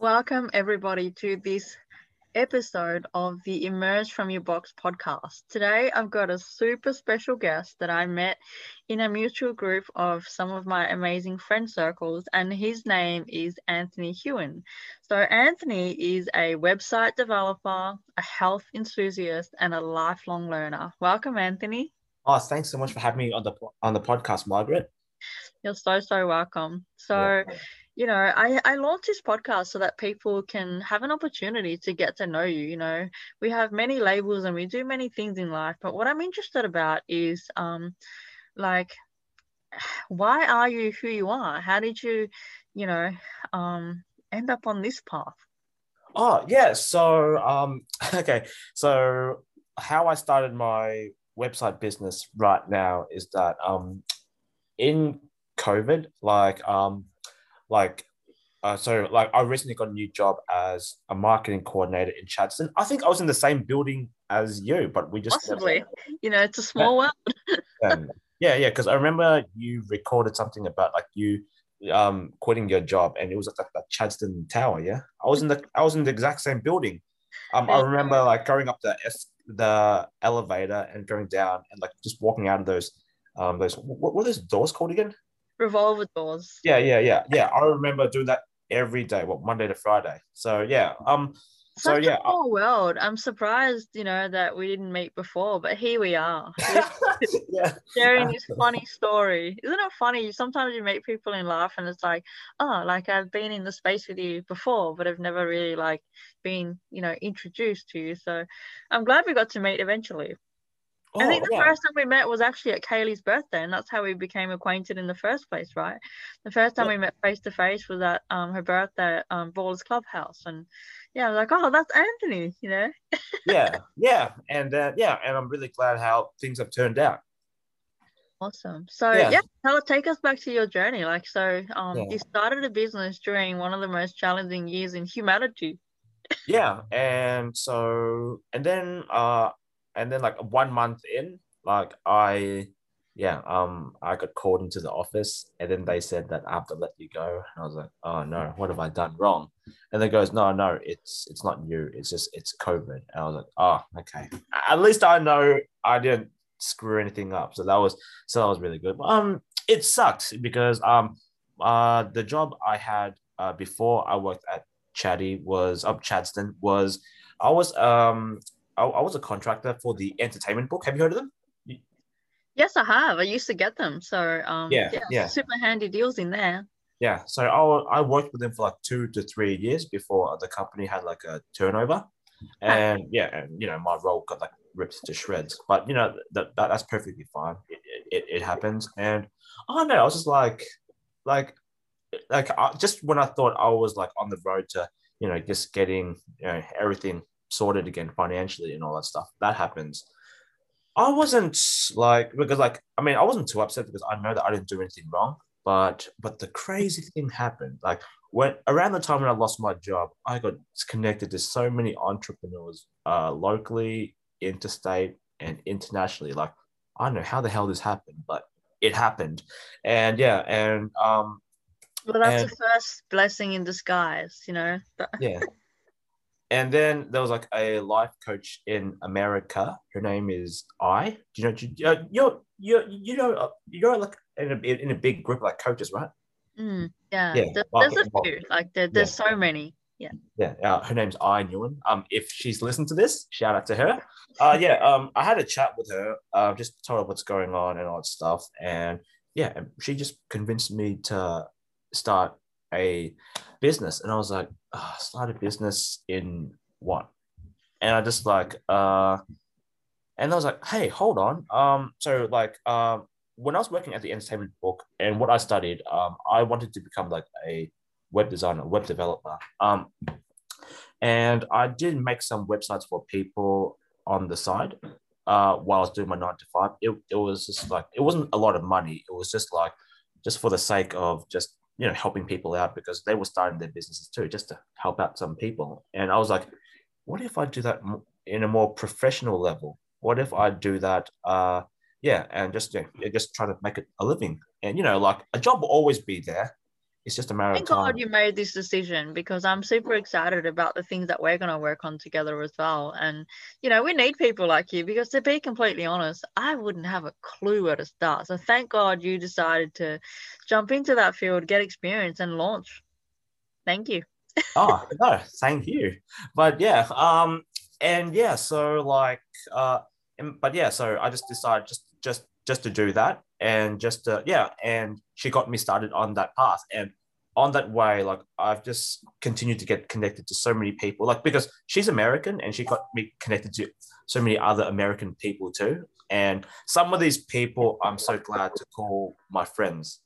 Welcome, everybody, to this episode of the Emerge from Your Box podcast. Today, I've got a super special guest that I met in a mutual group of some of my amazing friend circles, and his name is Anthony Hewen. So, Anthony is a website developer, a health enthusiast, and a lifelong learner. Welcome, Anthony. Oh, thanks so much for having me on the on the podcast, Margaret. You're so so welcome. So. Yeah you know, I, I launched this podcast so that people can have an opportunity to get to know you. You know, we have many labels and we do many things in life, but what I'm interested about is um like why are you who you are? How did you, you know, um end up on this path? Oh yeah. So um okay. So how I started my website business right now is that um in COVID, like um like uh, so like I recently got a new job as a marketing coordinator in Chadstone. I think I was in the same building as you, but we just possibly, you know, it's a small world. um, yeah, yeah, because I remember you recorded something about like you um quitting your job, and it was at the, the Chadstone Tower. Yeah, I was in the I was in the exact same building. Um, I remember like going up the the elevator and going down, and like just walking out of those um those what, are those doors called again? Revolver doors. Yeah, yeah, yeah, yeah. I remember doing that every day, what Monday to Friday. So yeah, um, so Such yeah, a small world. I'm surprised, you know, that we didn't meet before, but here we are. yeah. Sharing this funny story. Isn't it funny? Sometimes you meet people in life and it's like, oh, like I've been in the space with you before, but I've never really like been, you know, introduced to you. So I'm glad we got to meet eventually. Oh, I think the yeah. first time we met was actually at Kaylee's birthday, and that's how we became acquainted in the first place, right? The first time yeah. we met face to face was at um, her birthday at um, Ballers Clubhouse, and yeah, I was like, oh, that's Anthony, you know? yeah, yeah, and uh, yeah, and I'm really glad how things have turned out. Awesome. So yeah, yeah tell, take us back to your journey. Like, so um, yeah. you started a business during one of the most challenging years in humanity. yeah, and so and then uh and then like one month in, like I yeah, um, I got called into the office, and then they said that I have to let you go. And I was like, oh no, what have I done wrong? And they goes, no, no, it's it's not you. It's just it's COVID. And I was like, oh, okay. At least I know I didn't screw anything up. So that was so that was really good. Um, it sucked because um, uh, the job I had uh before I worked at Chatty was up Chadstone was I was um I, I was a contractor for the entertainment book. Have you heard of them? Yes, I have. I used to get them. So um, yeah, yeah, yeah. super handy deals in there. Yeah, so I, I worked with them for like two to three years before the company had like a turnover, and yeah, and you know my role got like ripped to shreds. But you know that, that that's perfectly fine. It, it, it happens, and oh no, I was just like, like, like I, just when I thought I was like on the road to you know just getting you know everything sorted again financially and all that stuff. That happens. I wasn't like because like I mean I wasn't too upset because I know that I didn't do anything wrong. But but the crazy thing happened. Like when around the time when I lost my job, I got connected to so many entrepreneurs uh, locally, interstate, and internationally. Like I don't know how the hell this happened, but it happened. And yeah, and um well that's and, the first blessing in disguise, you know. yeah. And then there was like a life coach in America. Her name is I. Do you know? You, uh, you're you're you know uh, you're like in a in a big group like coaches, right? Mm, yeah. yeah. There, there's a few. Like there, there's yeah. so many. Yeah. Yeah. Uh, her name's I Newen. Um, if she's listened to this, shout out to her. Uh, yeah. Um, I had a chat with her. Uh, just told her what's going on and all that stuff, and yeah, she just convinced me to start a business, and I was like, oh, start a business in what? And I just like, uh, and I was like, hey, hold on. Um, so like, um, when I was working at the entertainment book and what I studied, um, I wanted to become like a web designer, web developer. Um, and I did make some websites for people on the side uh, while I was doing my nine to five. It, it was just like, it wasn't a lot of money. It was just like, just for the sake of just you know helping people out because they were starting their businesses too just to help out some people. And i was like what if i do that in a more professional level? What if i do that uh yeah and just you know, just try to make it a living? And you know like a job will always be there it's just a matter Thank of time. God you made this decision because I'm super excited about the things that we're going to work on together as well. And, you know, we need people like you because to be completely honest, I wouldn't have a clue where to start. So thank God you decided to jump into that field, get experience, and launch. Thank you. oh, no, thank you. But yeah, um, and yeah, so like, uh, and, but yeah, so I just decided just, just, just to do that and just, uh, yeah, and she got me started on that path. And on that way, like I've just continued to get connected to so many people, like because she's American and she got me connected to so many other American people too. And some of these people I'm so glad to call my friends.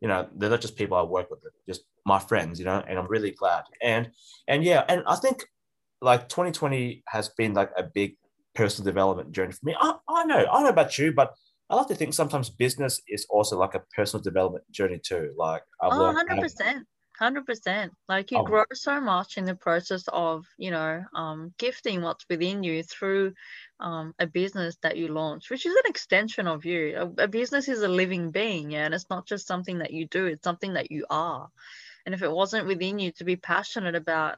You know, they're not just people I work with, just my friends, you know, and I'm really glad. And and yeah, and I think like 2020 has been like a big personal development journey for me. I, I know, I don't know about you, but I like to think sometimes business is also like a personal development journey too. Like, I've oh, 100%. 100% like you oh. grow so much in the process of you know um, gifting what's within you through um, a business that you launch which is an extension of you a, a, business is a living being yeah and it's not just something that you do it's something that you are and if it wasn't within you to be passionate about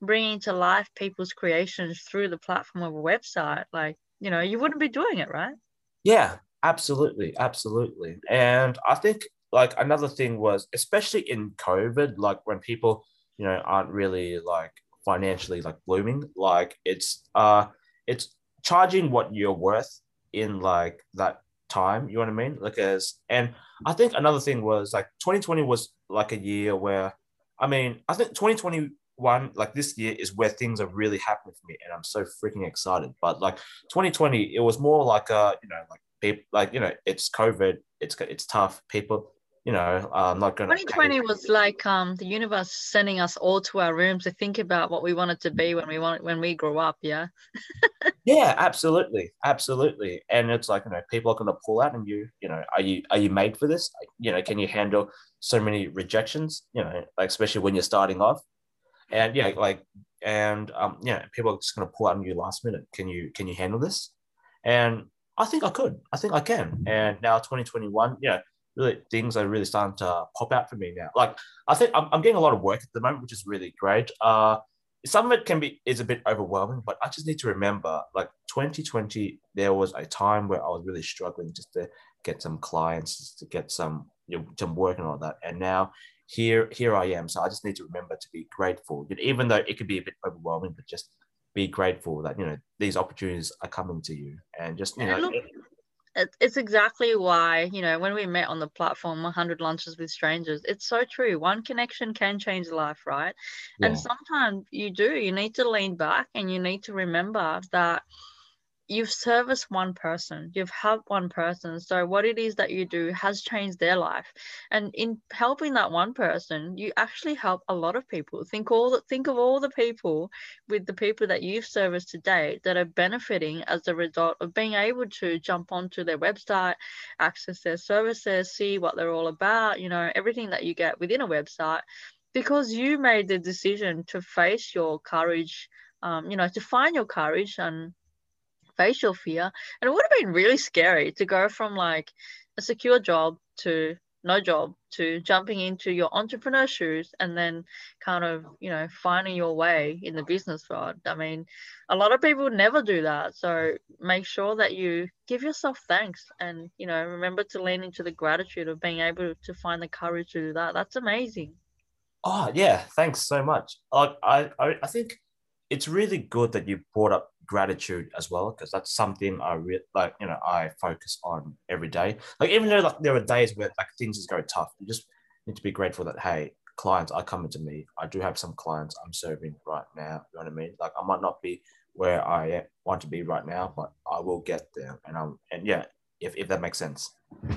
bringing to life people's creations through the platform of a website like you know you wouldn't be doing it right yeah Absolutely, absolutely. And I think like another thing was especially in COVID, like when people, you know, aren't really like financially like blooming, like it's uh it's charging what you're worth in like that time, you know what I mean? Like as and I think another thing was like 2020 was like a year where I mean, I think 2021 like this year is where things are really happening for me and I'm so freaking excited. But like 2020, it was more like a, you know, like people like you know it's covid it's it's tough. People you know i'm not gonna 2020 was like um the universe sending us all to our rooms to think about what we wanted to be when we want when we grow up yeah? Yeah absolutely absolutely. And it's like you know people are going to pull out and you you know are you are you made for this? You know can you handle so many rejections you know like especially when you're starting off? And yeah like and um yeah people are just going to pull out on you last minute. Can you can you handle this? And I think I could. I think I can. And now 2021, yeah, really things are really starting to pop out for me now. Like I think I'm, I'm getting a lot of work at the moment, which is really great. Uh, some of it can be is a bit overwhelming, but I just need to remember, like 2020, there was a time where I was really struggling just to get some clients, just to get some you know, some work and all that. And now here here I am. So I just need to remember to be grateful, even though it could be a bit overwhelming, but just be grateful that you know these opportunities are coming to you and just you know look, it's exactly why you know when we met on the platform 100 lunches with strangers it's so true one connection can change life right yeah. and sometimes you do you need to lean back and you need to remember that you've serviced one person you've helped one person so what it is that you do has changed their life. And in helping that one person you actually help a lot of people. Think all the, think of all the people with the people that you've serviced today that are benefiting as a result of being able to jump onto their website access their services see what they're all about you know everything that you get within a website. Because you made the decision to face your courage um, you know to find your courage and your fear. And it would have been really scary to go from like a secure job to no job to jumping into your entrepreneur shoes and then kind of you know finding your way in the business world. I mean a lot of people never do that so make sure that you give yourself thanks and you know remember to lean into the gratitude of being able to find the courage to do that. That's amazing. Oh yeah thanks so much. Like i i, I think it's really good that you brought up gratitude as well because that's something I really like you know I focus on every day. Like even though like there are days where like things is go tough, you just need to be grateful that hey clients are coming to me. I do have some clients I'm serving right now. You know what I mean? Like I might not be where I want to be right now, but I will get there. And I'm and yeah, if if that makes sense.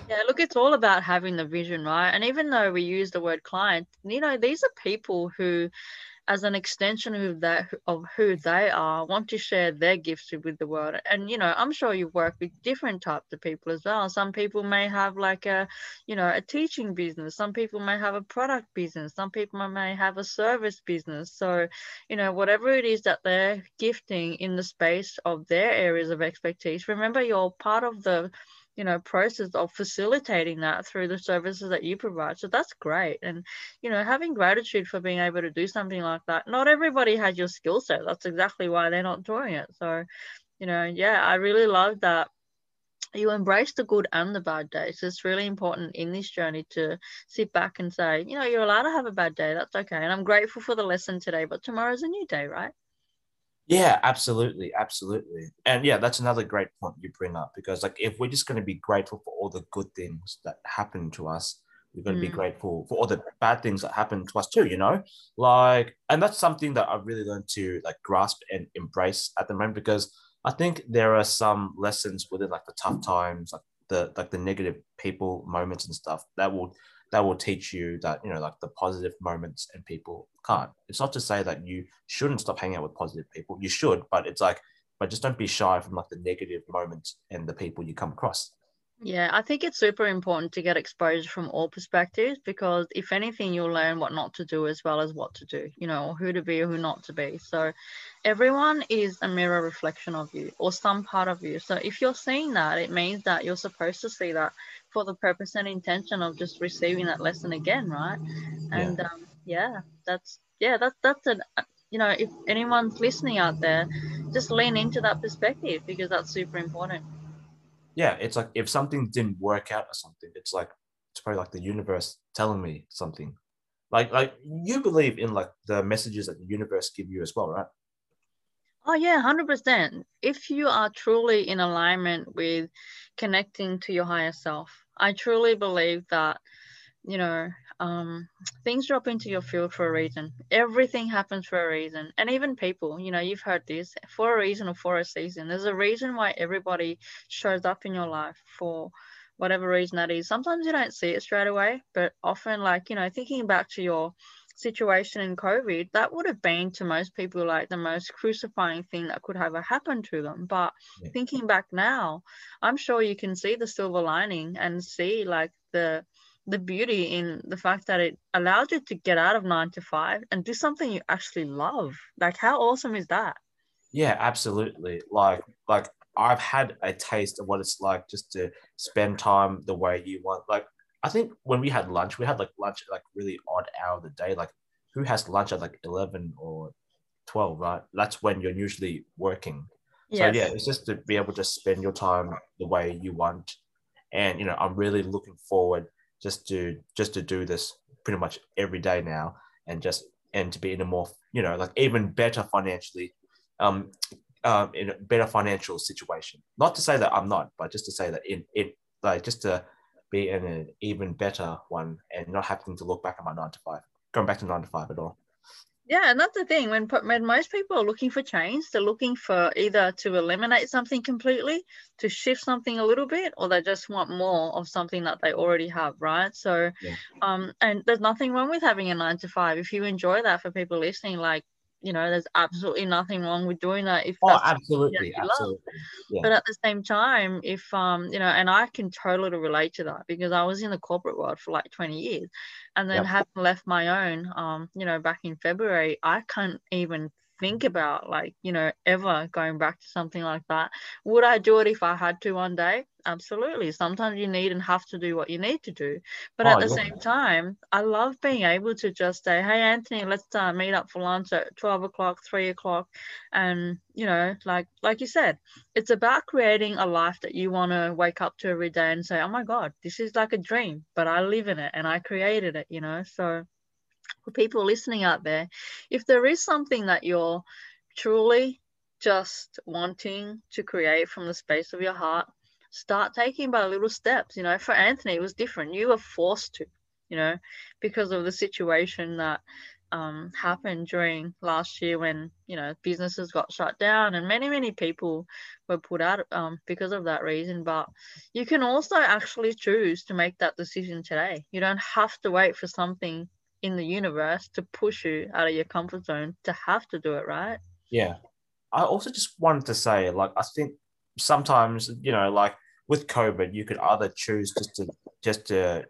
Yeah, look, it's all about having the vision, right? And even though we use the word client, you know, these are people who as an extension of that of who they are want to share their gifts with the world. And you know i'm sure you work with different types of people as well. Some people may have like a you know a teaching business. Some people may have a product business. Some people may have a service business. So you know whatever it is that they're gifting in the space of their areas of expertise remember you're part of the you know process of facilitating that through the services that you provide so that's great and you know having gratitude for being able to do something like that not everybody has your skill set that's exactly why they're not doing it so you know yeah i really love that you embrace the good and the bad days. It's really important in this journey to sit back and say, you know, you're allowed to have a bad day. That's okay. And I'm grateful for the lesson today, but tomorrow's a new day, right? Yeah, absolutely, absolutely. And yeah, that's another great point you bring up because like if we're just going to be grateful for all the good things that happen to us, we're going to mm. be grateful for all the bad things that happen to us too, you know? Like and that's something that I've really learned to like grasp and embrace at the moment because I think there are some lessons within like the tough times, like the like the negative people moments and stuff that will that will teach you that you know like the positive moments and people can't. It's not to say that you shouldn't stop hanging out with positive people. You should but it's like but just don't be shy from like the negative moments and the people you come across yeah, I think it's super important to get exposure from all perspectives because if anything, you'll learn what not to do as well as what to do, you know, who to be or who not to be. So everyone is a mirror reflection of you or some part of you. So if you're seeing that, it means that you're supposed to see that for the purpose and intention of just receiving that lesson again, right? And yeah, um, yeah that's yeah, that's that's an you know, if anyone's listening out there, just lean into that perspective because that's super important yeah, it's like if something didn't work out or something, it's like it's probably like the universe telling me something. Like like you believe in like the messages that the universe give you as well, right? Oh yeah, hundred percent. If you are truly in alignment with connecting to your higher self, I truly believe that, you know, um, things drop into your field for a reason. Everything happens for a reason. And even people, you know, you've heard this for a reason or for a season. There's a reason why everybody shows up in your life for whatever reason that is. Sometimes you don't see it straight away, but often, like, you know, thinking back to your situation in COVID, that would have been to most people like the most crucifying thing that could ever happen to them. But yeah. thinking back now, I'm sure you can see the silver lining and see like the the beauty in the fact that it allows you to get out of nine to five and do something you actually love. Like, how awesome is that? Yeah, absolutely. Like, like I've had a taste of what it's like just to spend time the way you want. Like, I think when we had lunch, we had like lunch at like really odd hour of the day. Like, who has lunch at like eleven or twelve? Right, that's when you're usually working. Yes. So yeah, it's just to be able to spend your time the way you want. And you know, I'm really looking forward just to just to do this pretty much every day now and just and to be in a more you know like even better financially um um in a better financial situation. Not to say that i'm not but just to say that in it like just to be in an even better one and not having to look back at my nine to five going back to nine to five at all yeah, and that's the thing. When when most people are looking for change, they're looking for either to eliminate something completely, to shift something a little bit, or they just want more of something that they already have, right? So, yeah. um, and there's nothing wrong with having a nine to five. If you enjoy that, for people listening, like you know, there's absolutely nothing wrong with doing that if oh, absolutely, absolutely. Yeah. But at the same time, if um, you know, and I can totally relate to that because I was in the corporate world for like 20 years, and then yep. having left my own, um, you know, back in February, I can't even think about like you know ever going back to something like that. Would i do it if i had to one day? Absolutely. Sometimes you need and have to do what you need to do. But oh, at the yeah. same time i love being able to just say hey anthony let's uh, meet up for lunch at 12 o'clock 3 o'clock. And you know like like you said it's about creating a life that you want to wake up to every day and say oh my god this is like a dream but i live in it and i created it you know? So for people listening out there, if there is something that you're truly just wanting to create from the space of your heart, start taking by little steps. You know, for Anthony, it was different. You were forced to, you know, because of the situation that um, happened during last year when, you know, businesses got shut down and many, many people were put out um, because of that reason. But you can also actually choose to make that decision today. You don't have to wait for something in the universe to push you out of your comfort zone to have to do it, right? Yeah. I also just wanted to say, like, I think sometimes, you know, like with COVID, you could either choose just to just to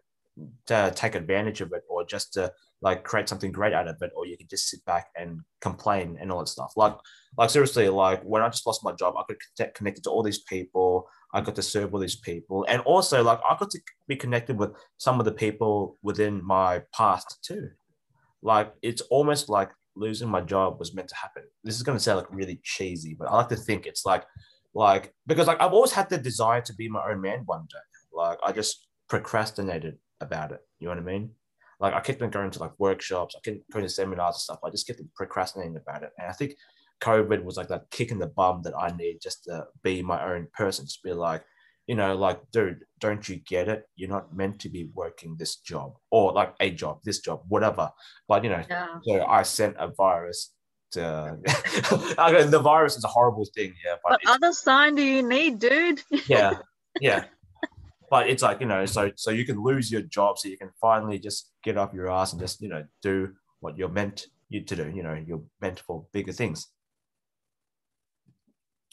to take advantage of it or just to like create something great out of it, or you can just sit back and complain and all that stuff. Like, like seriously, like when I just lost my job, I could connect connected to all these people. I got to serve all these people, and also like I got to be connected with some of the people within my past too. Like it's almost like losing my job was meant to happen. This is going to sound like really cheesy, but I like to think it's like, like because like I've always had the desire to be my own man one day. Like I just procrastinated about it. You know what I mean? Like I kept on going to like workshops, I kept going to seminars and stuff. I just kept procrastinating about it. And I think COVID was like that kick in the bum that I need just to be my own person. Just be like, you know, like, dude, don't you get it? You're not meant to be working this job or like a job, this job, whatever. But you know, yeah. so I sent a virus to the virus is a horrible thing, yeah. But what other sign do you need, dude? yeah, yeah but it's like you know so so you can lose your job so you can finally just get off your ass and just you know do what you're meant you to do you know you're meant for bigger things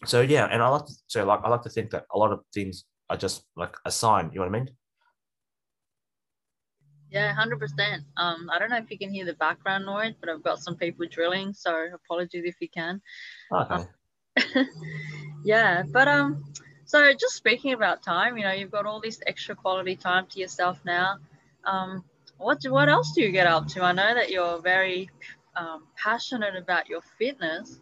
so yeah and i like to so like i like to think that a lot of things are just like a sign you know what i mean yeah 100% um i don't know if you can hear the background noise but i've got some people drilling so apologies if you can okay. Um, yeah but um so just speaking about time, you know, you've got all this extra quality time to yourself now. Um, what what else do you get up to? I know that you're very um, passionate about your fitness.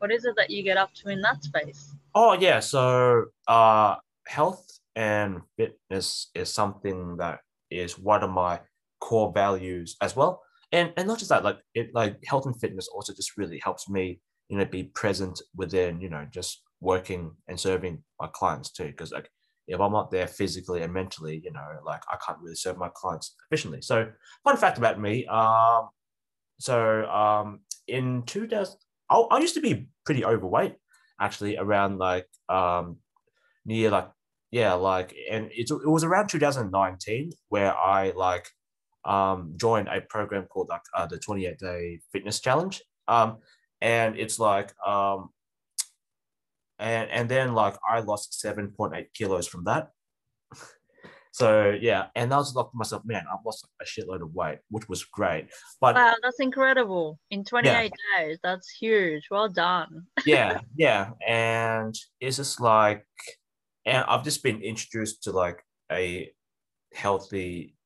What is it that you get up to in that space? Oh yeah, so uh, health and fitness is something that is one of my core values as well. And and not just that, like it like health and fitness also just really helps me, you know, be present within, you know, just working and serving my clients too. Because like if I'm not there physically and mentally, you know, like I can't really serve my clients efficiently. So fun fact about me. Um, so um, in 2000, I, I used to be pretty overweight actually around like um, near like yeah like and it, it was around 2019 where I like um, joined a program called like uh, the 28 day fitness challenge um, and it's like um, and and then like I lost seven point eight kilos from that. So yeah, and I was like myself, man, I've lost a shitload of weight, which was great. But wow, that's incredible! In twenty eight yeah. days, that's huge. Well done. yeah, yeah, and it's just like, and I've just been introduced to like a healthy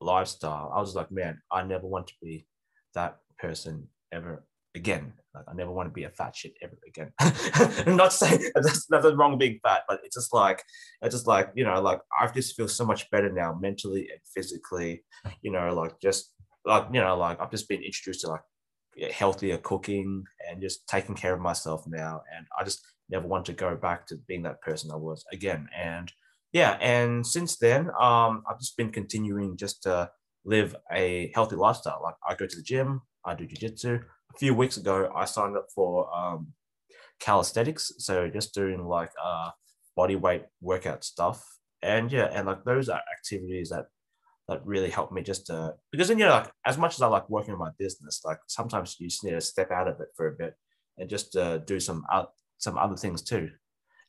lifestyle. I was like, man, I never want to be that person ever again. Like, I never want to be a fat shit ever again. I'm not saying that's nothing wrong being fat, but it's just like, it's just like, you know, like I just feel so much better now mentally and physically, you know, like just like, you know, like I've just been introduced to like healthier cooking and just taking care of myself now. And I just never want to go back to being that person I was again. And yeah, and since then, um, I've just been continuing just to live a healthy lifestyle. Like I go to the gym, I do jujitsu, a few weeks ago, I signed up for um, calisthenics. So just doing like uh, body weight workout stuff. And yeah, and like those are activities that that really help me just to because then you know like as much as I like working on my business, like sometimes you just need to step out of it for a bit and just uh, do some uh, some other things too.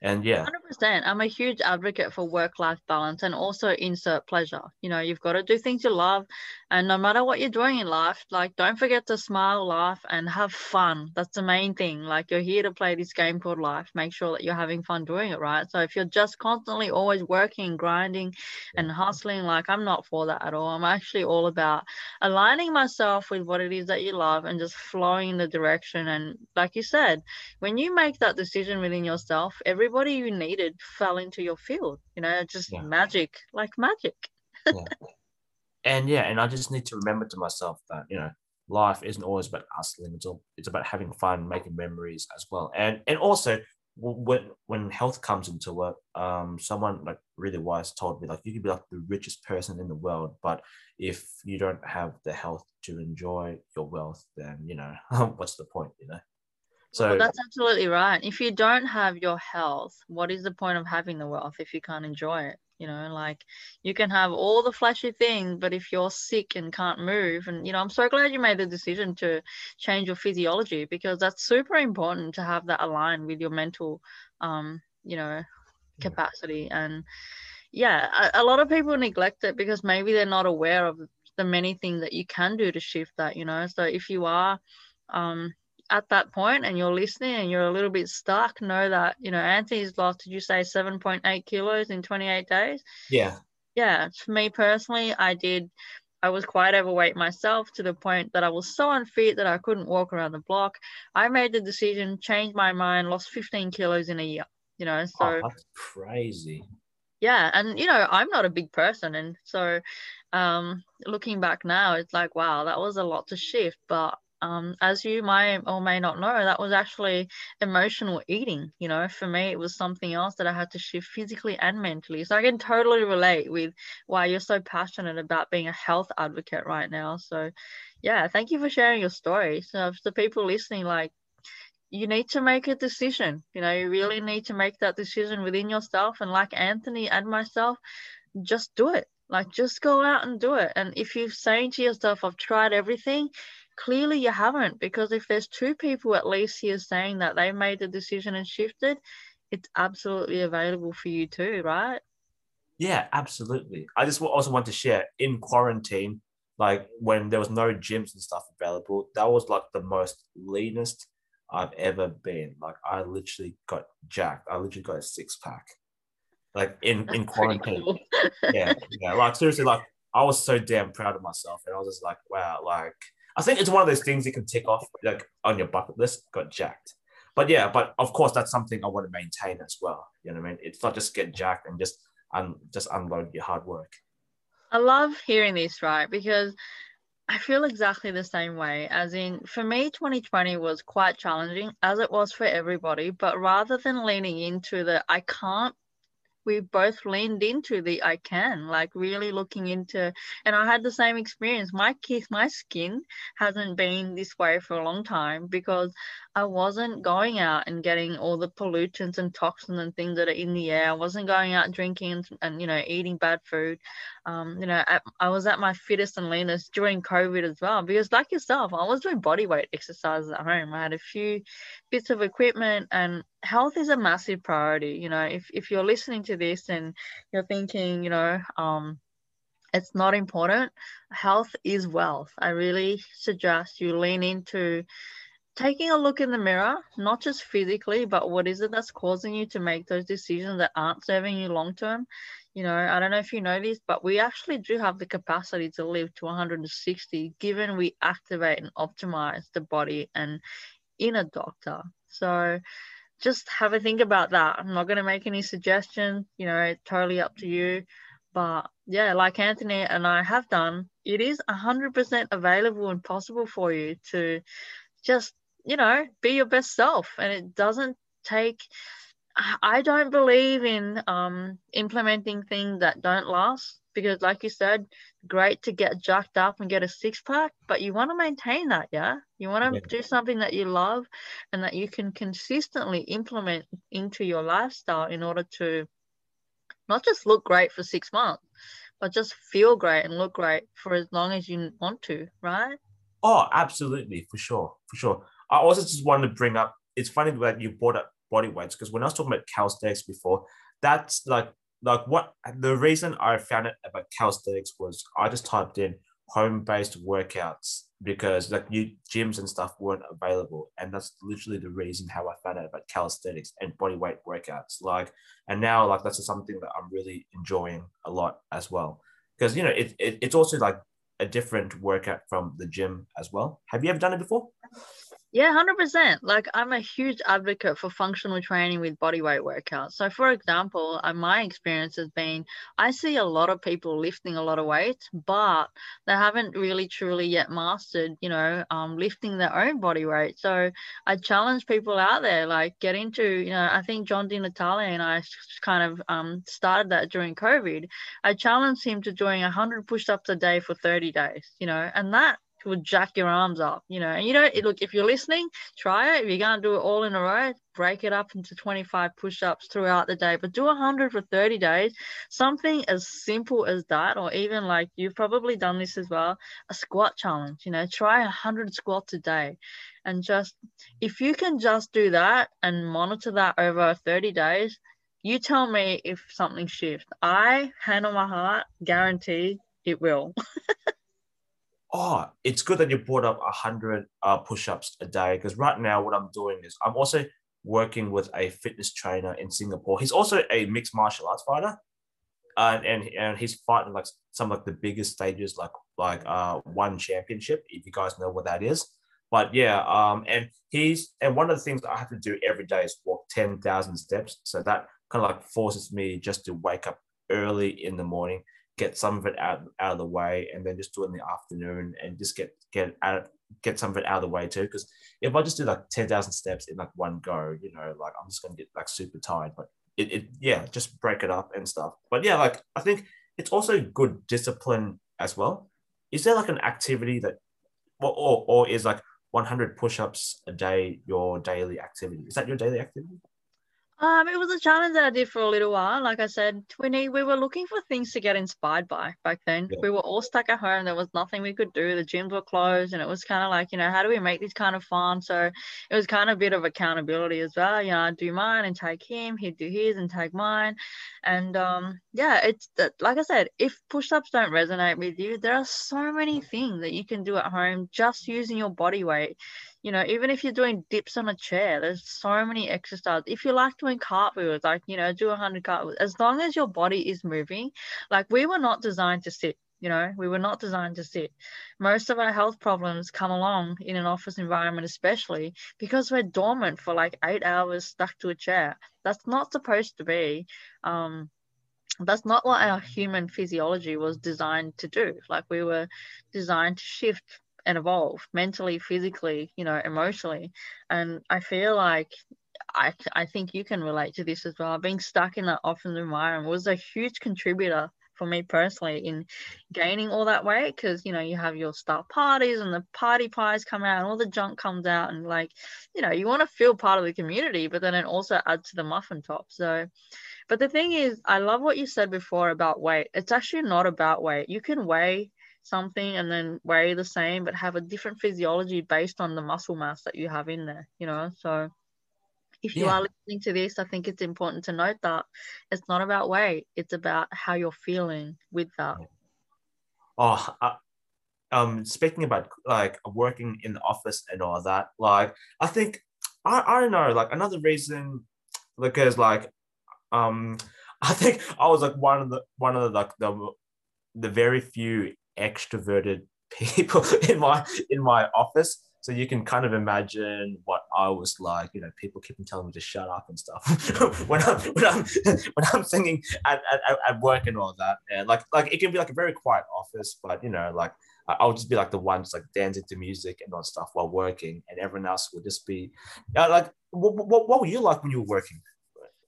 And yeah, 100%. I'm a huge advocate for work life balance and also insert pleasure. You know, you've got to do things you love. And no matter what you're doing in life, like, don't forget to smile, laugh, and have fun. That's the main thing. Like, you're here to play this game called life. Make sure that you're having fun doing it, right? So, if you're just constantly always working, grinding, and hustling, like, I'm not for that at all. I'm actually all about aligning myself with what it is that you love and just flowing in the direction. And, like you said, when you make that decision within yourself, everybody everybody you needed fell into your field. You know, just yeah. magic, like magic. yeah. And yeah, and I just need to remember to myself that you know life isn't always about us It's it's about having fun, making memories as well. And and also when when health comes into work, um, someone like really wise told me like you could be like the richest person in the world, but if you don't have the health to enjoy your wealth, then you know what's the point, you know? So well, that's absolutely right. If you don't have your health, what is the point of having the wealth if you can't enjoy it? You know, like you can have all the flashy things, but if you're sick and can't move, and you know, I'm so glad you made the decision to change your physiology because that's super important to have that aligned with your mental, um, you know, capacity. And yeah, a, a lot of people neglect it because maybe they're not aware of the many things that you can do to shift that, you know. So if you are um, at that point and you're listening and you're a little bit stuck, know that, you know, Anthony's lost, did you say 7.8 kilos in 28 days? Yeah. Yeah. For me personally, I did, I was quite overweight myself to the point that I was so unfit that I couldn't walk around the block. I made the decision, changed my mind, lost 15 kilos in a year, you know, so. Oh, that's crazy. Yeah. And, you know, I'm not a big person. And so um, looking back now, it's like, wow, that was a lot to shift. But um, as you may or may not know, that was actually emotional eating. You know, for me, it was something else that I had to shift physically and mentally. So I can totally relate with why you're so passionate about being a health advocate right now. So, yeah, thank you for sharing your story. So, the people listening, like, you need to make a decision. You know, you really need to make that decision within yourself. And like Anthony and myself, just do it. Like, just go out and do it. And if you're saying to yourself, I've tried everything, clearly you haven't because if there's two people at least here saying that they made the decision and shifted it's absolutely available for you too right? Yeah absolutely. I just also want to share in quarantine like when there was no gyms and stuff available that was like the most leanest i've ever been. Like i literally got jacked. I literally got a six pack like in in quarantine. cool. yeah yeah. Like seriously like i was so damn proud of myself and i was just like wow like I think it's one of those things you can tick off like on your bucket list. Got jacked, but yeah, but of course that's something I want to maintain as well. You know what I mean? It's not just get jacked and just just unload your hard work. I love hearing this, right? Because I feel exactly the same way. As in, for me, 2020 was quite challenging, as it was for everybody. But rather than leaning into the I can't we both leaned into the I can, like really looking into, and I had the same experience. My kiss, my skin hasn't been this way for a long time because I wasn't going out and getting all the pollutants and toxins and things that are in the air. I wasn't going out drinking and, and you know eating bad food. Um, you know, at, I was at my fittest and leanest during COVID as well because, like yourself, I was doing body weight exercises at home. I had a few bits of equipment, and health is a massive priority. You know, if if you're listening to this and you're thinking, you know, um, it's not important. Health is wealth. I really suggest you lean into taking a look in the mirror, not just physically, but what is it that's causing you to make those decisions that aren't serving you long term? You know, I don't know if you know this, but we actually do have the capacity to live to 160 given we activate and optimize the body and in a doctor. So just have a think about that. I'm not going to make any suggestions, you know, it's totally up to you. But yeah, like Anthony and I have done, it is 100% available and possible for you to just you know, be your best self. And it doesn't take, I don't believe in um, implementing things that don't last because, like you said, great to get jacked up and get a six pack, but you want to maintain that, yeah? You want to yeah. do something that you love and that you can consistently implement into your lifestyle in order to not just look great for six months, but just feel great and look great for as long as you want to, right? Oh, absolutely, for sure, for sure. I also just wanted to bring up. It's funny that you brought up body weights because when I was talking about calisthenics before, that's like like what the reason I found it about calisthenics was I just typed in home based workouts because like you gyms and stuff weren't available and that's literally the reason how I found out about calisthenics and body weight workouts like and now like that's something that I'm really enjoying a lot as well because you know it, it it's also like a different workout from the gym as well have you ever done it before yeah, 100%. Like, I'm a huge advocate for functional training with bodyweight workouts. So, for example, uh, my experience has been I see a lot of people lifting a lot of weights, but they haven't really truly yet mastered, you know, um, lifting their own body weight. So, I challenge people out there, like, get into, you know, I think John Di Natale and I kind of um, started that during COVID. I challenged him to doing 100 push ups a day for 30 days, you know, and that will jack your arms up, you know. And you know, look, if you're listening, try it. If going to do it all in a row, break it up into 25 push ups throughout the day, but do 100 for 30 days. Something as simple as that, or even like you've probably done this as well a squat challenge, you know, try 100 squats a day. And just if you can just do that and monitor that over 30 days, you tell me if something shifts. I, hand on my heart, guarantee it will. oh, it's good that you brought up 100 uh, push ups a day because right now, what I'm doing is I'm also working with a fitness trainer in Singapore. He's also a mixed martial arts fighter. Uh, and and he's fighting like some of like the biggest stages, like like uh one championship. If you guys know what that is, but yeah, um, and he's and one of the things I have to do every day is walk ten thousand steps. So that kind of like forces me just to wake up early in the morning, get some of it out, out of the way, and then just do it in the afternoon and just get get out get some of it out of the way too. Because if I just do like ten thousand steps in like one go, you know, like I'm just gonna get like super tired. But it, it yeah, just break it up and stuff. But yeah, like I think it's also good discipline as well. Is there like an activity that or, or, or is like 100 push-ups a day your daily activity? Is that your daily activity? Um, it was a challenge that I did for a little while. Like I said, we need, we were looking for things to get inspired by back then. Yeah. We were all stuck at home. There was nothing we could do. The gyms were closed, and it was kind of like, you know, how do we make this kind of fun? So it was kind of a bit of accountability as well. You know, I'd do mine and take him. He'd do his and take mine. And um, yeah, it's like I said, if push-ups don't resonate with you, there are so many things that you can do at home just using your body weight you know, even if you're doing dips on a chair, there's so many exercises. If you like doing cartwheels, like, you know, do 100 cartwheels, as long as your body is moving, like we were not designed to sit, you know, we were not designed to sit. Most of our health problems come along in an office environment, especially because we're dormant for like eight hours stuck to a chair. That's not supposed to be. Um, that's not what our human physiology was designed to do. Like we were designed to shift and evolve mentally, physically, you know, emotionally. And I feel like I, I think you can relate to this as well. Being stuck in that office environment was a huge contributor for me personally in gaining all that weight because you know you have your start parties and the party pies come out and all the junk comes out and like you know you want to feel part of the community but then it also adds to the muffin top so but the thing is i love what you said before about weight it's actually not about weight you can weigh something and then weigh the same but have a different physiology based on the muscle mass that you have in there you know so if you yeah. are listening to this i think it's important to note that it's not about weight it's about how you're feeling with that oh uh, um speaking about like working in the office and all that like i think i, I don't know like another reason because like um i think i was like one of the one of the like the the very few extroverted people in my in my office. So you can kind of imagine what I was like. You know, people keep telling me to shut up and stuff when I'm when I'm when I'm singing at, at, at work and all that. And like like it can be like a very quiet office, but you know, like I'll just be like the one just like dancing to music and all stuff while working, and everyone else will just be yeah. Like, what, what, what were you like when you were working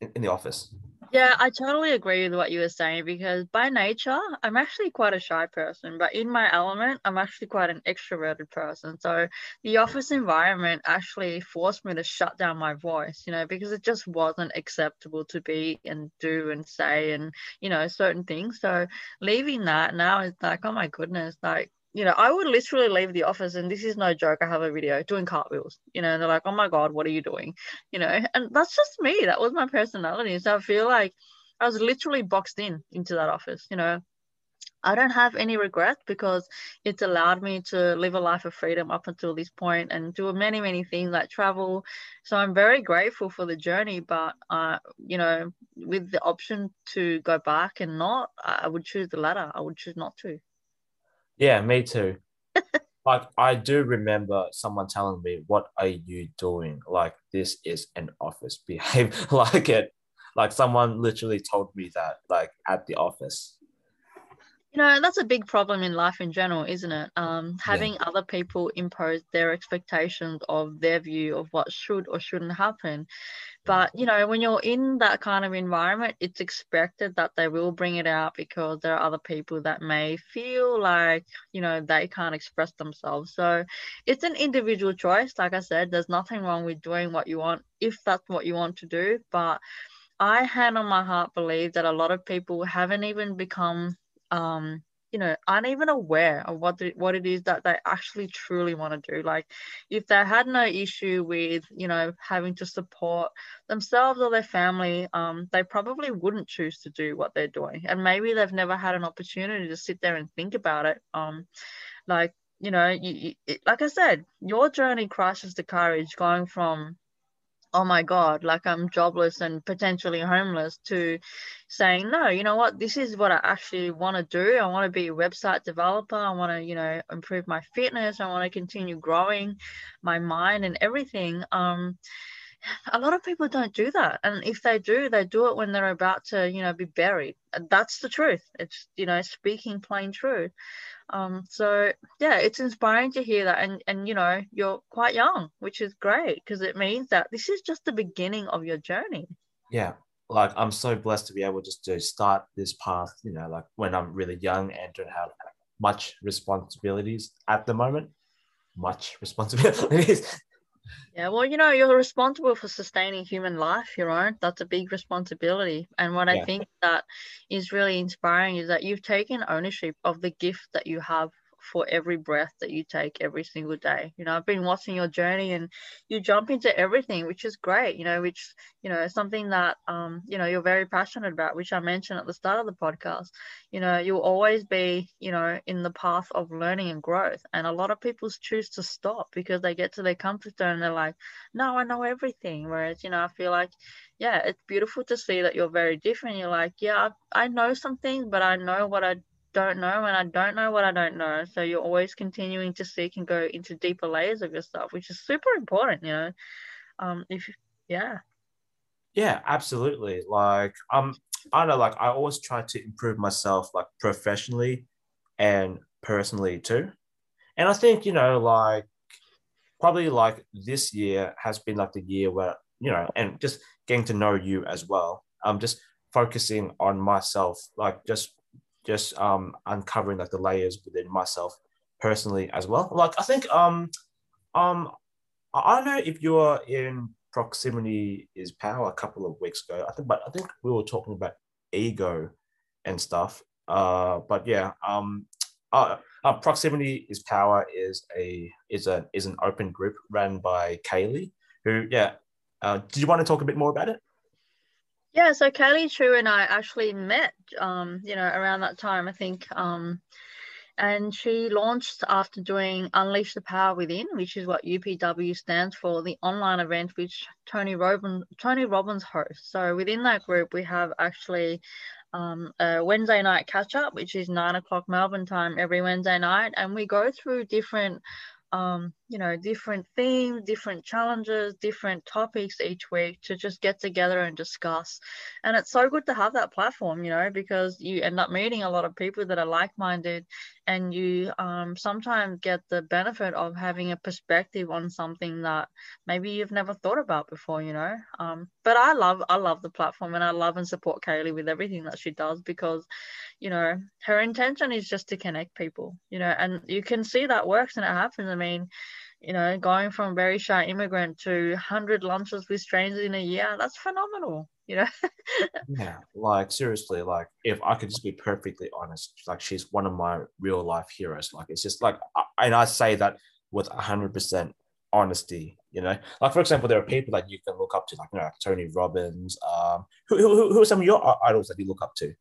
in, in the office? Yeah, I totally agree with what you were saying because by nature, I'm actually quite a shy person, but in my element, I'm actually quite an extroverted person. So the office environment actually forced me to shut down my voice, you know, because it just wasn't acceptable to be and do and say and, you know, certain things. So leaving that now is like, oh my goodness, like you know, I would literally leave the office, and this is no joke. I have a video doing cartwheels, you know, and they're like, oh my God, what are you doing? You know, and that's just me. That was my personality. So I feel like I was literally boxed in into that office, you know. I don't have any regrets because it's allowed me to live a life of freedom up until this point and do many, many things like travel. So I'm very grateful for the journey. But, uh, you know, with the option to go back and not, I would choose the latter. I would choose not to. Yeah, me too. like I do remember someone telling me, "What are you doing? Like this is an office. Behave like it." Like someone literally told me that, like at the office. You know, that's a big problem in life in general, isn't it? Um, having yeah. other people impose their expectations of their view of what should or shouldn't happen. But, you know, when you're in that kind of environment, it's expected that they will bring it out because there are other people that may feel like, you know, they can't express themselves. So it's an individual choice. Like I said, there's nothing wrong with doing what you want if that's what you want to do. But I hand on my heart believe that a lot of people haven't even become um you know aren't even aware of what the, what it is that they actually truly want to do. Like if they had no issue with you know having to support themselves or their family um they probably wouldn't choose to do what they're doing. And maybe they've never had an opportunity to sit there and think about it. Um like you know, you, you, like I said, your journey crashes the courage going from oh my god like i'm jobless and potentially homeless to saying no you know what? This is what i actually want to do. I want to be a website developer. I want to you know improve my fitness. I want to continue growing my mind and everything. Um a lot of people don't do that. And if they do they do it when they're about to you know be buried. That's the truth. It's you know speaking plain truth um so yeah it's inspiring to hear that and and you know you're quite young which is great because it means that this is just the beginning of your journey. Yeah like i'm so blessed to be able just to start this path you know like when i'm really young and don't have much responsibilities at the moment. Much responsibilities yeah, well, you know, you're responsible for sustaining human life, your own. That's a big responsibility. And what yeah. I think that is really inspiring is that you've taken ownership of the gift that you have for every breath that you take every single day. You know, I've been watching your journey and you jump into everything, which is great, you know, which, you know, something that, um, you know, you're very passionate about, which I mentioned at the start of the podcast. You know, you'll always be, you know, in the path of learning and growth. And a lot of people choose to stop because they get to their comfort zone and they're like, no, I know everything. Whereas, you know, I feel like, yeah, it's beautiful to see that you're very different. You're like, yeah, I, I know some things, but I know what I don't know and I don't know what I don't know. So you're always continuing to seek and go into deeper layers of yourself, which is super important, you know. Um, if yeah. Yeah, absolutely. Like um I don't know, like I always try to improve myself like professionally and personally too. And I think, you know, like probably like this year has been like the year where, you know, and just getting to know you as well. I'm just focusing on myself, like just just um, uncovering like the layers within myself personally as well. Like I think um um I don't know if you were in proximity is power a couple of weeks ago. I think, but I think we were talking about ego and stuff. Uh, but yeah, um, uh, uh, proximity is power is a is a is an open group run by Kaylee. Who yeah, uh, do you want to talk a bit more about it? Yeah, so Kaylee Chu and I actually met, um, you know, around that time, I think. Um, and she launched after doing Unleash the Power Within, which is what UPW stands for, the online event which Tony Robbins, Tony Robbins hosts. So within that group, we have actually um, a Wednesday night catch up, which is nine o'clock Melbourne time every Wednesday night, and we go through different um, you know, different themes, different challenges, different topics each week to just get together and discuss. And it's so good to have that platform, you know, because you end up meeting a lot of people that are like minded and you um, sometimes get the benefit of having a perspective on something that maybe you've never thought about before, you know. Um, but I love, I love the platform and I love and support Kaylee with everything that she does because, you know, her intention is just to connect people, you know, and you can see that works and it happens. I mean, you know, going from very shy immigrant to 100 lunches with strangers in a year, that's phenomenal, you know? yeah, like seriously, like if I could just be perfectly honest, like she's one of my real life heroes. Like it's just like, and I say that with 100% honesty, you know? Like, for example, there are people that you can look up to, like, you know, Tony Robbins. Um, who, who, who are some of your idols that you look up to?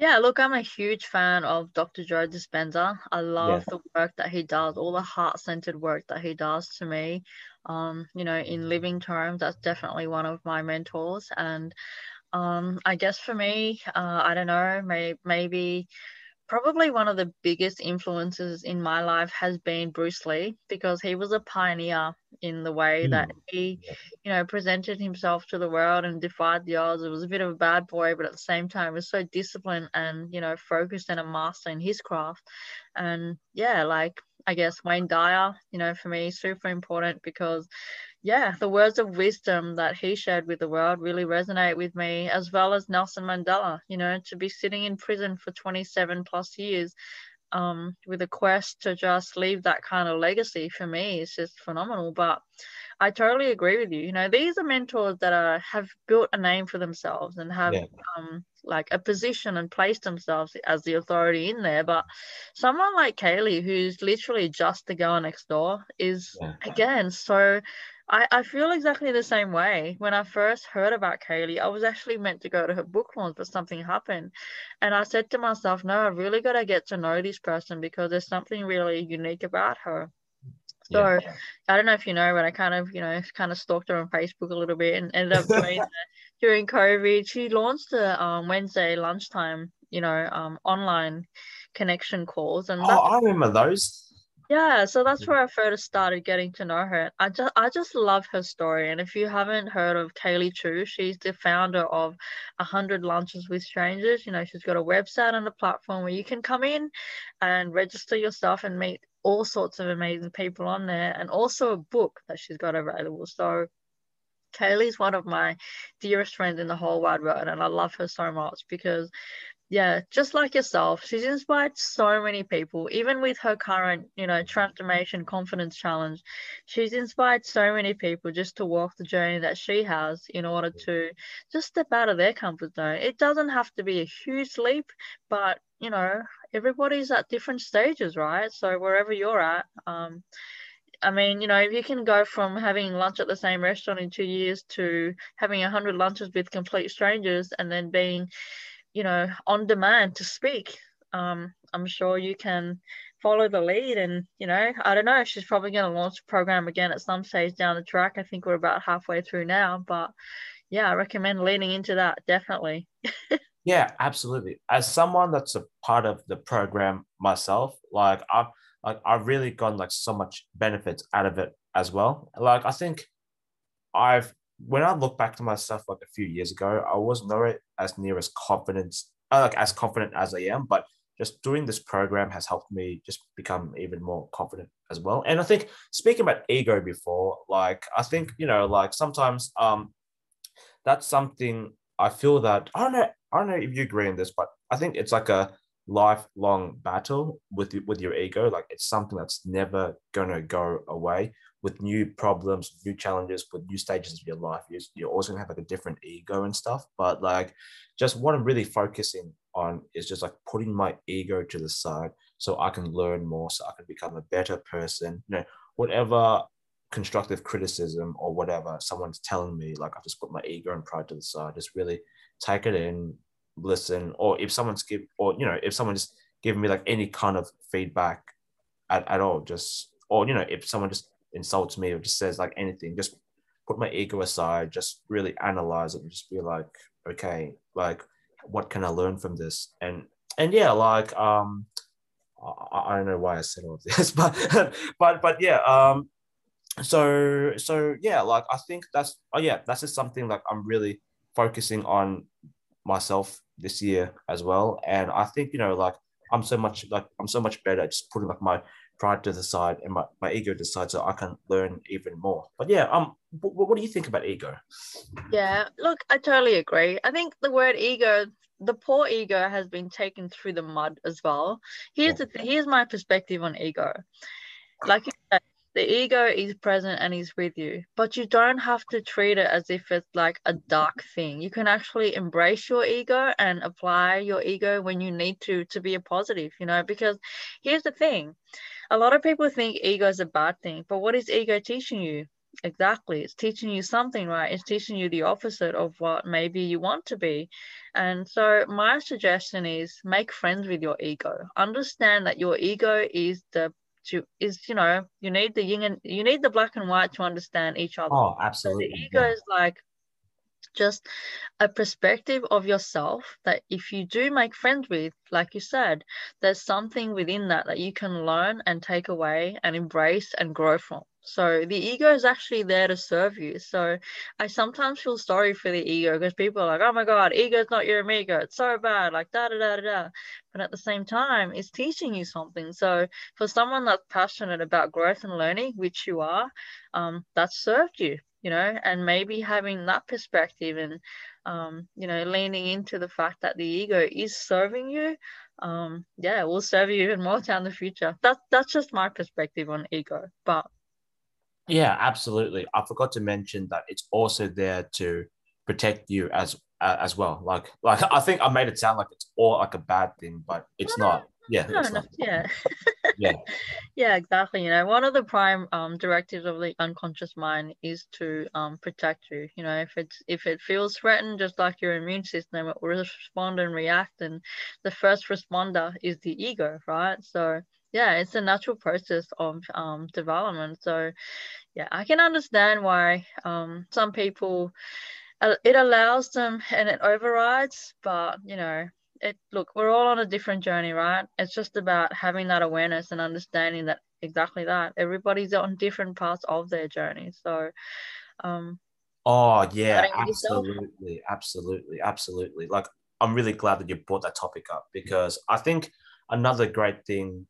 Yeah, look, I'm a huge fan of Dr. Joe Dispenza. I love yeah. the work that he does, all the heart-centered work that he does to me. Um, you know, in living terms, that's definitely one of my mentors. And um, I guess for me, uh, I don't know, may, maybe probably one of the biggest influences in my life has been Bruce Lee because he was a pioneer in the way mm. that he, you know, presented himself to the world and defied the odds. It was a bit of a bad boy, but at the same time was so disciplined and, you know, focused and a master in his craft. And yeah, like I guess Wayne Dyer, you know, for me, super important because yeah, the words of wisdom that he shared with the world really resonate with me, as well as Nelson Mandela. You know, to be sitting in prison for 27 plus years um, with a quest to just leave that kind of legacy for me is just phenomenal. But I totally agree with you. You know, these are mentors that are have built a name for themselves and have yeah. um, like a position and placed themselves as the authority in there. But someone like Kaylee, who's literally just the girl next door, is yeah. again so I, I feel exactly the same way. When I first heard about Kaylee, I was actually meant to go to her book launch, but something happened. And I said to myself, no, I really got to get to know this person because there's something really unique about her. So yeah. I don't know if you know, but I kind of, you know, kind of stalked her on Facebook a little bit and ended up doing during COVID. She launched a um, Wednesday lunchtime, you know, um, online connection calls. And oh, I remember those. Yeah, so that's where I first started getting to know her. I just I just love her story. And if you haven't heard of Kaylee Chu, she's the founder of A Hundred Lunches with Strangers. You know, she's got a website and a platform where you can come in and register yourself and meet all sorts of amazing people on there, and also a book that she's got available. So Kaylee's one of my dearest friends in the whole wide world, and I love her so much because yeah, just like yourself, she's inspired so many people. Even with her current, you know, transformation confidence challenge, she's inspired so many people just to walk the journey that she has in order to just step out of their comfort zone. It doesn't have to be a huge leap, but you know, everybody's at different stages, right? So wherever you're at, um, I mean, you know, if you can go from having lunch at the same restaurant in two years to having a hundred lunches with complete strangers and then being you know, on demand to speak. Um, I'm sure you can follow the lead and you know i don't know she's probably going to launch a program again at some stage down the track. I think we're about halfway through now but yeah i recommend leaning into that definitely. Yeah absolutely. As someone that's a part of the program myself like i've like i've really gotten like so much benefits out of it as well. Like i think i've when I look back to myself like a few years ago, I was not as near as confident, uh, like as confident as I am. But just doing this program has helped me just become even more confident as well. And I think speaking about ego before, like I think you know, like sometimes um, that's something I feel that I don't know. I don't know if you agree on this, but I think it's like a lifelong battle with with your ego. Like it's something that's never gonna go away with new problems, new challenges, with new stages of your life, you're, you're always gonna have like a different ego and stuff. But like, just what I'm really focusing on is just like putting my ego to the side so I can learn more, so I can become a better person. You know, whatever constructive criticism or whatever someone's telling me, like I just put my ego and pride to the side, just really take it in, listen, or if someone's give, or you know, if someone's giving me like any kind of feedback at, at all, just or you know, if someone just insults me or just says like anything, just put my ego aside, just really analyze it and just be like, okay, like what can I learn from this? And and yeah, like um I, I don't know why I said all of this, but but but yeah, um so so yeah, like I think that's oh yeah, that's just something like I'm really focusing on myself this year as well. And I think, you know, like I'm so much like I'm so much better at just putting like my pride to the side and my, my ego to the side so I can learn even more. But yeah, um, what, what do you think about ego? Yeah, look, I totally agree. I think the word ego, the poor ego has been taken through the mud as well. Here's yeah. the here's my perspective on ego. Like you said, the ego is present and is with you, but you don't have to treat it as if it's like a dark thing. You can actually embrace your ego and apply your ego when you need to to be a positive, you know, because here's the thing a lot of people think ego is a bad thing, but what is ego teaching you? Exactly. It's teaching you something, right? It's teaching you the opposite of what maybe you want to be. And so, my suggestion is make friends with your ego. Understand that your ego is the to is you know you need the yin and you need the black and white to understand each other. Oh, absolutely. So the ego yeah. is like just a perspective of yourself that if you do make friends with, like you said, there's something within that that you can learn and take away and embrace and grow from. So the ego is actually there to serve you. So I sometimes feel sorry for the ego because people are like, oh my God, ego's not your amigo. It's so bad, like da da da da da. But at the same time, it's teaching you something. So for someone that's passionate about growth and learning, which you are, um, that's served you you know, and maybe having that perspective and, um, you know, leaning into the fact that the ego is serving you, um, yeah, will serve you even more down the future. That, that's just my perspective on ego. But yeah, absolutely. I forgot to mention that it's also there to protect you as uh, as well. Like like I think I made it sound like it's all like a bad thing, but it's not. Yeah. Yeah. yeah. Yeah, exactly. You know, one of the prime um, directives of the unconscious mind is to um, protect you. You know, if it's if it feels threatened, just like your immune system, it will respond and react. And the first responder is the ego, right? So yeah, it's a natural process of um, development. So yeah, I can understand why um, some people uh, it allows them and it overrides, but you know, it look we're all on a different journey right? It's just about having that awareness and understanding that exactly that. Everybody's on different parts of their journey so um oh yeah absolutely absolutely absolutely. Like i'm really glad that you brought that topic up because i think another great thing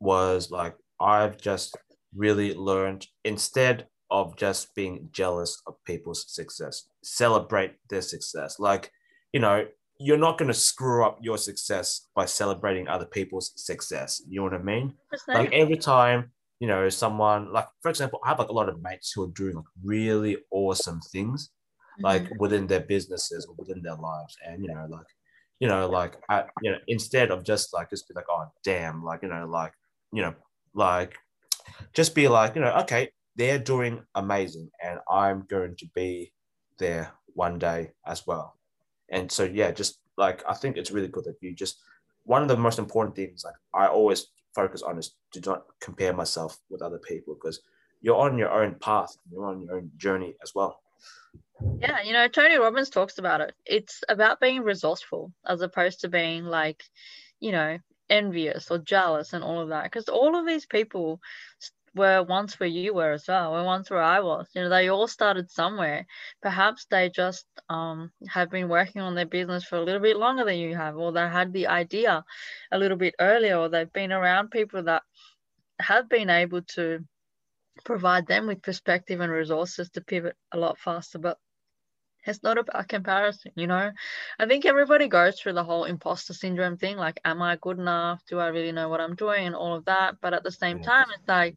was like i've just really learned instead of just being jealous of people's success celebrate their success. Like you know you're not going to screw up your success by celebrating other people's success. You know what I mean? Like every time, you know, someone like, for example, I have like a lot of mates who are doing like really awesome things, mm-hmm. like within their businesses or within their lives, and you know, like, you know, like, I, you know, instead of just like just be like, oh damn, like you know, like, you know, like, just be like, you know, okay, they're doing amazing, and I'm going to be there one day as well and so yeah, just like I think it's really good that you just one of the most important things like I always focus on is to not compare myself with other people because you're on your own path, you're on your own journey as well. Yeah, you know, Tony Robbins talks about it. It's about being resourceful as opposed to being like, you know, envious or jealous and all of that. Because all of these people were once where you were as well, were once where I was. You know, they all started somewhere. Perhaps they just um, have been working on their business for a little bit longer than you have, or they had the idea a little bit earlier, or they've been around people that have been able to provide them with perspective and resources to pivot a lot faster. But it's not about comparison, you know. I think everybody goes through the whole imposter syndrome thing like, am I good enough? Do I really know what I'm doing? And all of that. But at the same time, it's like,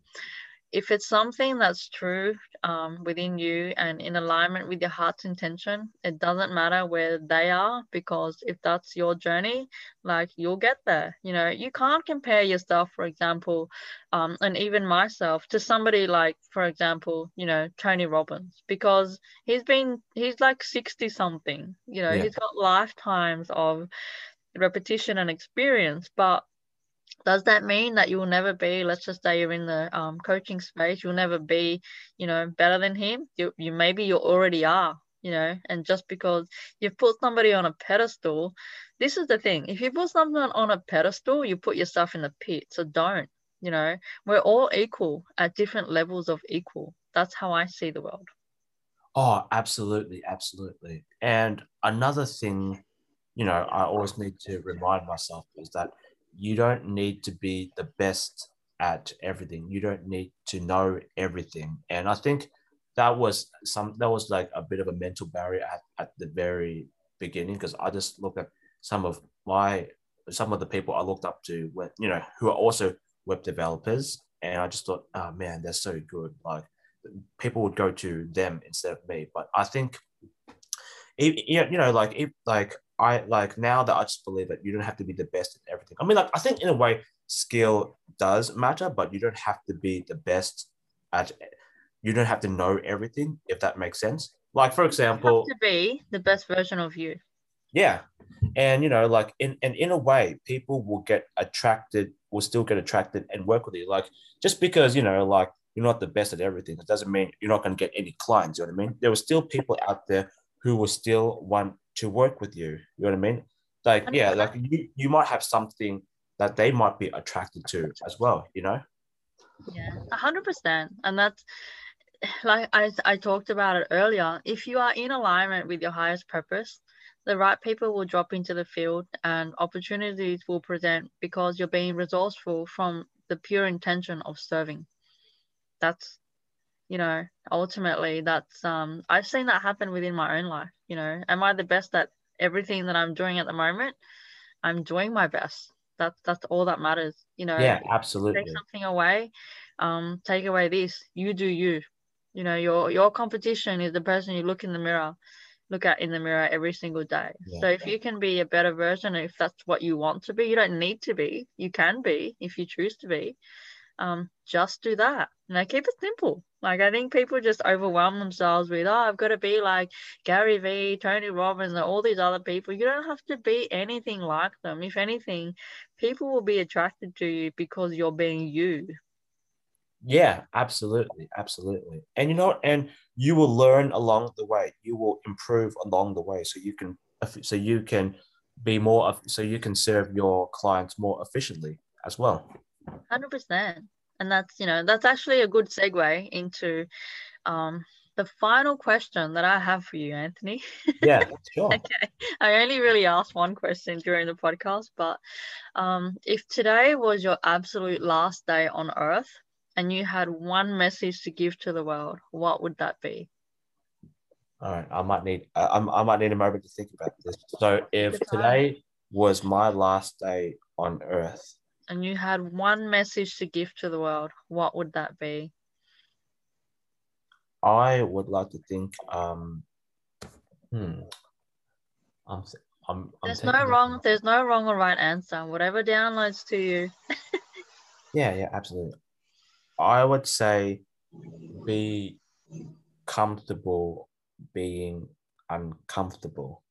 if it's something that's true um, within you and in alignment with your heart's intention, it doesn't matter where they are because if that's your journey, like you'll get there. You know, you can't compare yourself, for example, um, and even myself to somebody like, for example, you know, Tony Robbins, because he's been, he's like 60 something, you know, yeah. he's got lifetimes of repetition and experience, but does that mean that you'll never be let's just say you're in the um, coaching space you'll never be you know better than him? You, you maybe you already are you know and just because you've put somebody on a pedestal this is the thing. If you put someone on a pedestal you put yourself in the pit. So don't you know. We're all equal at different levels of equal. That's how i see the world. Oh absolutely absolutely. And another thing you know i always need to remind myself is that you don't need to be the best at everything. You don't need to know everything. And I think that was some that was like a bit of a mental barrier at, at the very beginning because I just look at some of my some of the people I looked up to when you know who are also web developers and I just thought, oh man, they're so good. Like people would go to them instead of me. But I think you know, like if like I like now that I just believe that you don't have to be the best at everything. I mean, like I think in a way skill does matter, but you don't have to be the best at. You don't have to know everything, if that makes sense. Like for example, to be the best version of you. Yeah, and you know, like in and in a way, people will get attracted, will still get attracted and work with you. Like just because you know, like you're not the best at everything, it doesn't mean you're not going to get any clients. You know what I mean? There were still people out there who will still want to work with you. You know what I mean? Like, yeah, like you, you might have something that they might be attracted to as well, you know? Yeah, a hundred percent. And that's like I, I talked about it earlier. If you are in alignment with your highest purpose, the right people will drop into the field and opportunities will present because you're being resourceful from the pure intention of serving. That's you know, ultimately that's um I've seen that happen within my own life. You know, am I the best at everything that I'm doing at the moment? I'm doing my best. That's that's all that matters. You know, yeah, absolutely. Take something away, um, take away this. You do you. You know, your your competition is the person you look in the mirror look at in the mirror every single day. Yeah. So if you can be a better version, if that's what you want to be, you don't need to be. You can be if you choose to be. Um, just do that. You know, keep it simple. Like I think people just overwhelm themselves with, oh, I've got to be like Gary Vee, Tony Robbins, and all these other people. You don't have to be anything like them. If anything, people will be attracted to you because you're being you. Yeah, absolutely, absolutely. And you know, and you will learn along the way. You will improve along the way, so you can, so you can be more, so you can serve your clients more efficiently as well. Hundred percent, and that's you know that's actually a good segue into um, the final question that I have for you, Anthony. Yeah, sure. okay. I only really asked one question during the podcast, but um, if today was your absolute last day on Earth, and you had one message to give to the world, what would that be? All right, I might need I, I might need a moment to think about this. So, if today was my last day on Earth, and you had one message to give to the world, what would that be? I would like to think. Um, hmm. I'm. I'm, I'm there's no wrong. There's no wrong or right answer. Whatever downloads to you. yeah. Yeah. Absolutely. I would say be comfortable being uncomfortable.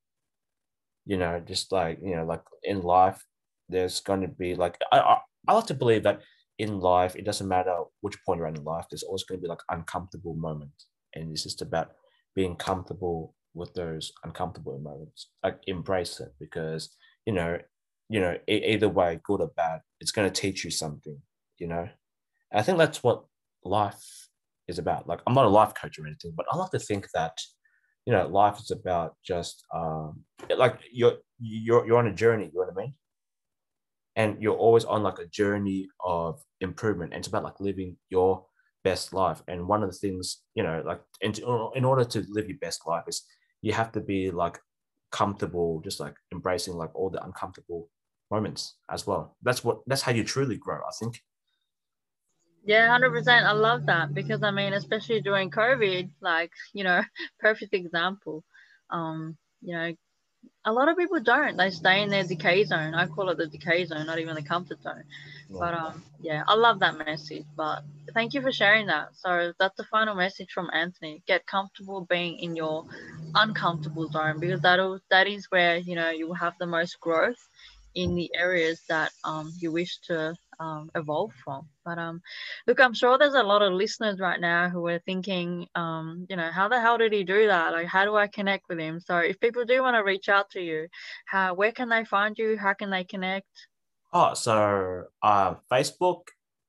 You know, just like, you know, like in life, there's going to be like, I, I, I like to believe that in life, it doesn't matter which point you're in life, there's always going to be like uncomfortable moments. And it's just about being comfortable with those uncomfortable moments. Like embrace it because, you know, you know, either way, good or bad, it's going to teach you something, you know? And I think that's what life is about. Like, I'm not a life coach or anything, but I like to think that, you know, life is about just um, like you're you're you're on a journey. You know what I mean? And you're always on like a journey of improvement. And it's about like living your best life. And one of the things, you know, like in, in order to live your best life is you have to be like comfortable, just like embracing like all the uncomfortable moments as well. That's what that's how you truly grow, I think. Yeah, hundred percent. I love that because I mean, especially during COVID, like you know, perfect example. Um, you know, a lot of people don't. They stay in their decay zone. I call it the decay zone, not even the comfort zone. But um, yeah, I love that message. But thank you for sharing that. So that's the final message from Anthony. Get comfortable being in your uncomfortable zone because that'll that is where you know you will have the most growth in the areas that um, you wish to um, evolve from. But um, look, I'm sure there's a lot of listeners right now who are thinking, um, you know, how the hell did he do that? Like, how do I connect with him? So, if people do want to reach out to you, how where can they find you? How can they connect? Oh, so uh, Facebook,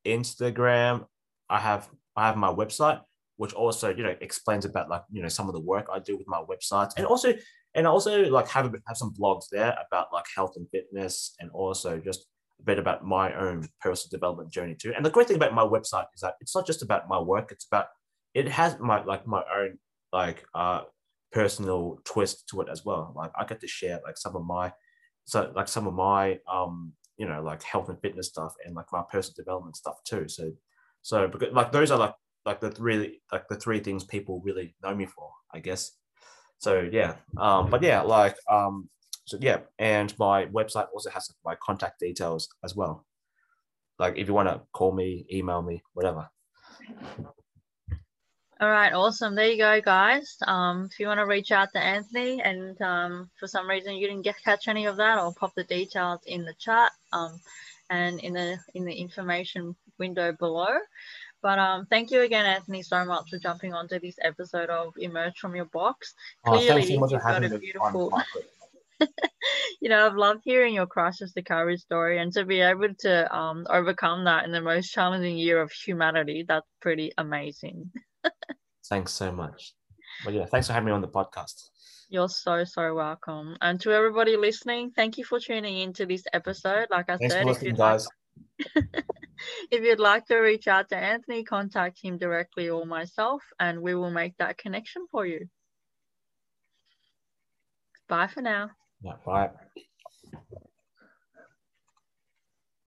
Instagram. I have I have my website, which also you know explains about like you know some of the work I do with my websites, and also and also like have have some blogs there about like health and fitness, and also just bit about my own personal development journey too. And the great thing about my website is that it's not just about my work; it's about it has my like my own like uh personal twist to it as well. Like I get to share like some of my so like some of my um you know like health and fitness stuff and like my personal development stuff too. So so because like those are like like the really like the three things people really know me for, I guess. So yeah, um, but yeah, like um, so yeah, and my website also has my contact details as well. Like if you want to call me, email me, whatever. All right, awesome. There you go, guys. Um, if you want to reach out to Anthony and um, for some reason you didn't get catch any of that, I'll pop the details in the chat um, and in the in the information window below. But um, thank you again, Anthony, so much for jumping onto this episode of Emerge from Your Box. Clearly, oh, so you've got a beautiful. you know, I've loved hearing your crisis recovery story and to be able to um, overcome that in the most challenging year of humanity. That's pretty amazing. thanks so much. But yeah, thanks for having me on the podcast. You're so so welcome. And to everybody listening, thank you for tuning into this episode. Like I thanks said, for listening, guys. if you'd like to reach out to Anthony, contact him directly or myself, and we will make that connection for you. Bye for now. Yeah, bye.